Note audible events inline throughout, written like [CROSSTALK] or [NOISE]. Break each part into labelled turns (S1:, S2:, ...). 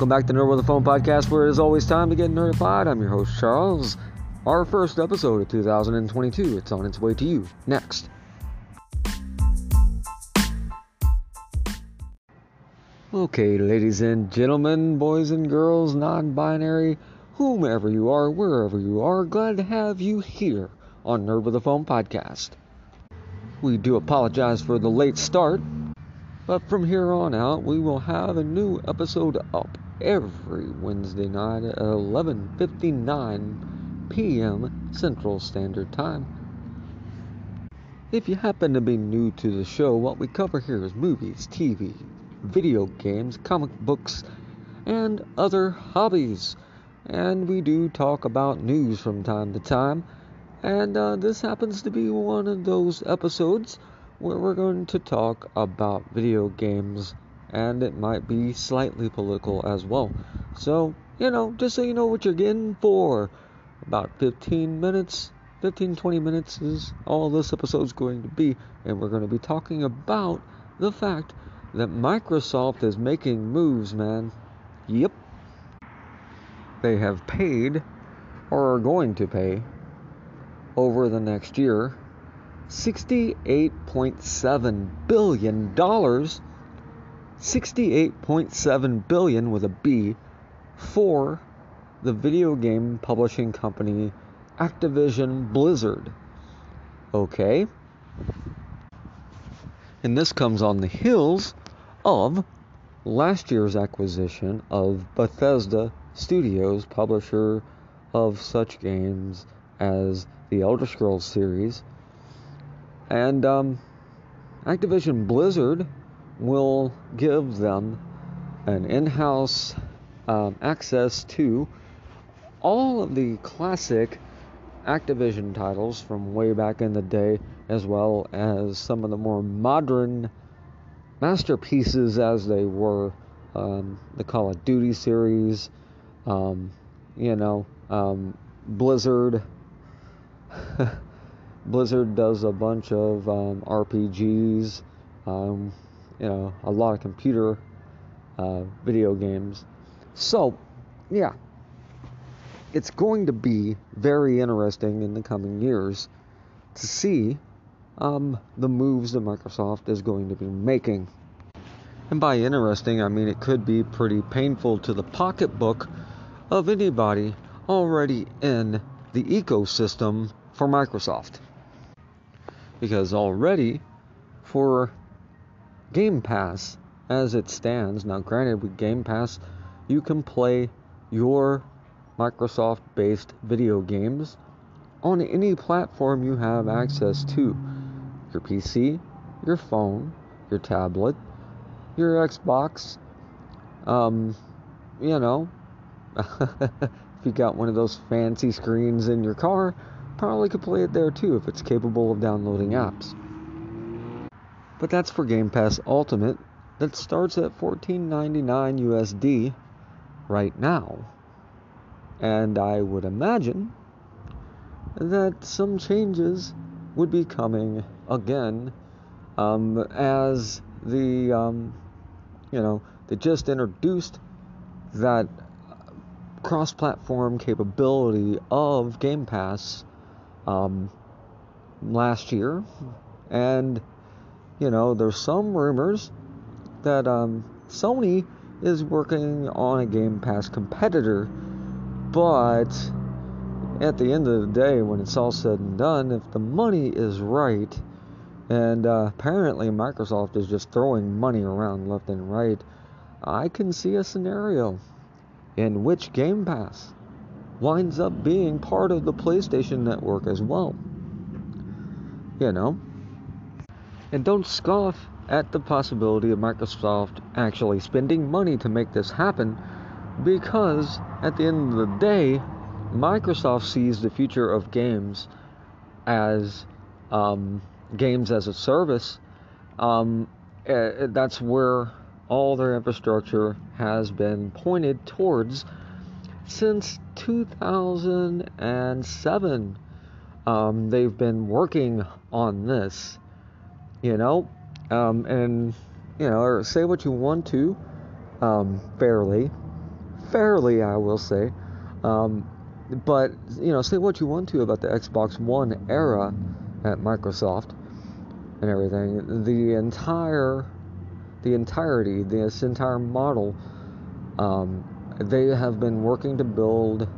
S1: Welcome back to Nerd with the Phone podcast, where it is always time to get nerdified. I'm your host, Charles. Our first episode of 2022. It's on its way to you next. Okay, ladies and gentlemen, boys and girls, non binary, whomever you are, wherever you are, glad to have you here on Nerd with the Phone podcast. We do apologize for the late start, but from here on out, we will have a new episode up every Wednesday night at 11:59 p.m. Central Standard Time. If you happen to be new to the show, what we cover here is movies, TV, video games, comic books, and other hobbies. And we do talk about news from time to time. And uh, this happens to be one of those episodes where we're going to talk about video games and it might be slightly political as well. So, you know, just so you know what you're getting for about 15 minutes, 15 20 minutes is all this episode's going to be, and we're going to be talking about the fact that Microsoft is making moves, man. Yep. They have paid or are going to pay over the next year $68.7 billion. 68.7 billion with a B for the video game publishing company Activision Blizzard. Okay? And this comes on the heels of last year's acquisition of Bethesda Studios, publisher of such games as the Elder Scrolls series and um, Activision Blizzard will give them an in house um, access to all of the classic Activision titles from way back in the day, as well as some of the more modern masterpieces as they were um, the Call of Duty series, um, you know, um, Blizzard. [LAUGHS] Blizzard does a bunch of um, RPGs, um, you know, a lot of computer uh, video games. So, yeah, it's going to be very interesting in the coming years to see um, the moves that Microsoft is going to be making. And by interesting, I mean it could be pretty painful to the pocketbook of anybody already in the ecosystem for Microsoft because already for Game Pass as it stands, now granted with Game Pass you can play your Microsoft based video games on any platform you have access to. Your PC, your phone, your tablet, your Xbox, um, you know, [LAUGHS] if you got one of those fancy screens in your car, probably could play it there too if it's capable of downloading apps. But that's for Game Pass Ultimate that starts at $14.99 USD right now. And I would imagine that some changes would be coming again um, as the, um, you know, they just introduced that cross platform capability of Game Pass um, last year, and you know there's some rumors that um, Sony is working on a Game Pass competitor, but at the end of the day, when it's all said and done, if the money is right, and uh, apparently Microsoft is just throwing money around left and right, I can see a scenario in which Game Pass winds up being part of the PlayStation Network as well. You know? And don't scoff at the possibility of Microsoft actually spending money to make this happen because at the end of the day, Microsoft sees the future of games as um, games as a service. Um, uh, that's where all their infrastructure has been pointed towards since 2007. Um, they've been working on this, you know, um, and you know, or say what you want to, um, fairly, fairly, I will say. Um, but you know, say what you want to about the Xbox One era at Microsoft and everything. The entire, the entirety, this entire model, um, they have been working to build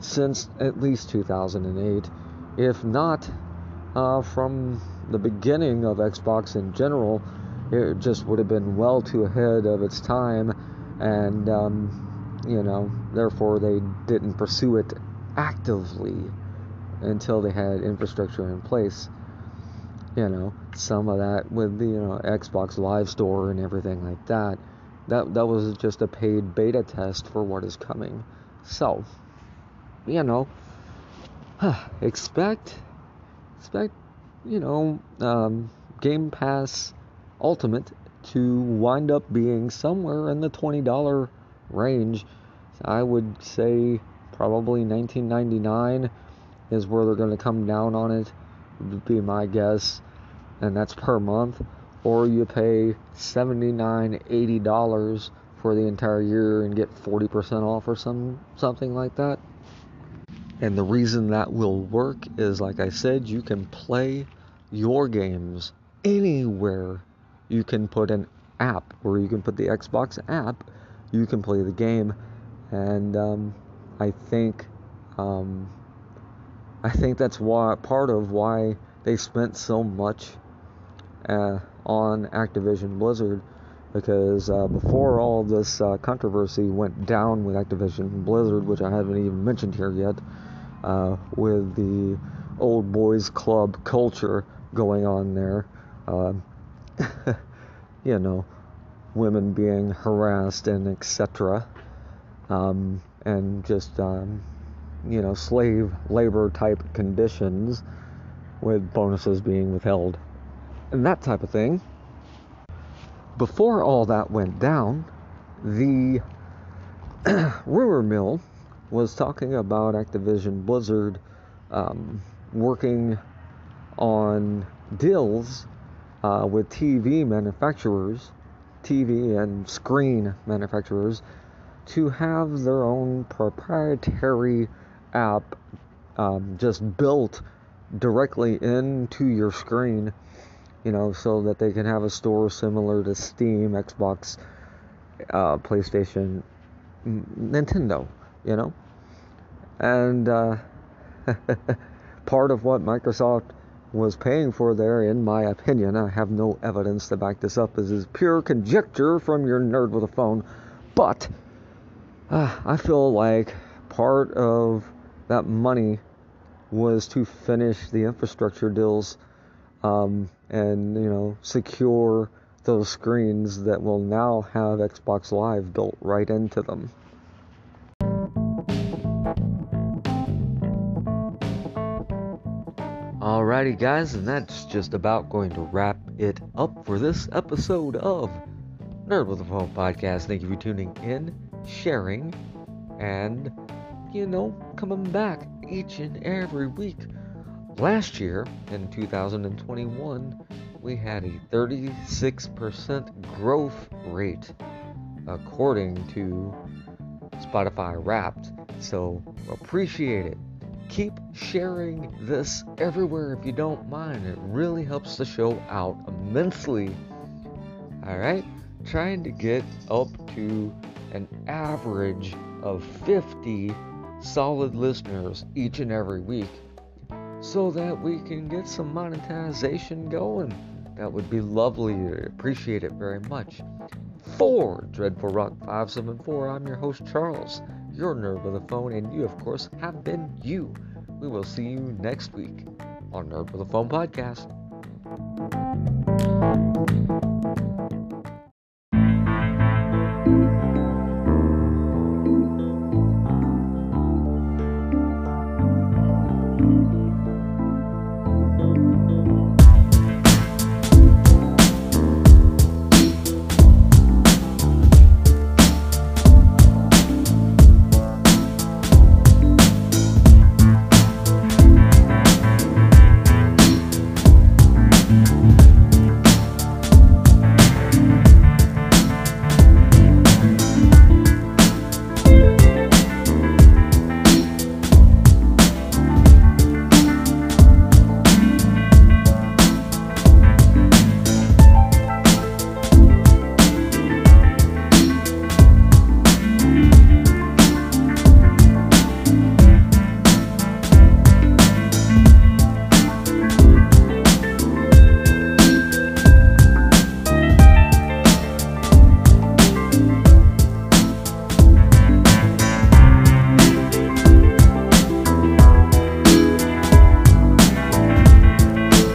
S1: since at least 2008, if not uh, from the beginning of Xbox in general. It just would have been well too ahead of its time, and um, you know, therefore they didn't pursue it actively until they had infrastructure in place. You know, some of that with the you know Xbox Live Store and everything like that. That that was just a paid beta test for what is coming. So, you know, [SIGHS] expect expect you know um, Game Pass Ultimate to wind up being somewhere in the twenty dollar range. I would say probably 1999 is where they're going to come down on it. Would be my guess, and that's per month. Or you pay $79, $80 for the entire year and get 40% off or some something like that. And the reason that will work is, like I said, you can play your games anywhere. You can put an app, or you can put the Xbox app. You can play the game, and um, I think, um, I think that's why part of why they spent so much uh, on Activision Blizzard, because uh, before all this uh, controversy went down with Activision Blizzard, which I haven't even mentioned here yet uh, with the old boys club culture going on there. Uh, [LAUGHS] you know, women being harassed and etc. Um, and just, um, you know, slave labor type conditions with bonuses being withheld and that type of thing. Before all that went down, the [CLEARS THROAT] rumor mill was talking about Activision Blizzard um, working on deals uh, with TV manufacturers, TV and screen manufacturers, to have their own proprietary app um, just built directly into your screen, you know, so that they can have a store similar to Steam, Xbox, uh, PlayStation, Nintendo you know? And uh, [LAUGHS] part of what Microsoft was paying for there, in my opinion, I have no evidence to back this up, this is pure conjecture from your nerd with a phone, but uh, I feel like part of that money was to finish the infrastructure deals um, and, you know, secure those screens that will now have Xbox Live built right into them. Alrighty, guys, and that's just about going to wrap it up for this episode of Nerd with a Phone podcast. Thank you for tuning in, sharing, and, you know, coming back each and every week. Last year, in 2021, we had a 36% growth rate, according to Spotify Wrapped. So, appreciate it keep sharing this everywhere if you don't mind. It really helps the show out immensely. All right, trying to get up to an average of 50 solid listeners each and every week so that we can get some monetization going. That would be lovely. I appreciate it very much. For Dreadful Rock 574, I'm your host Charles your nerd with a phone, and you, of course, have been you. We will see you next week on Nerd with a Phone podcast.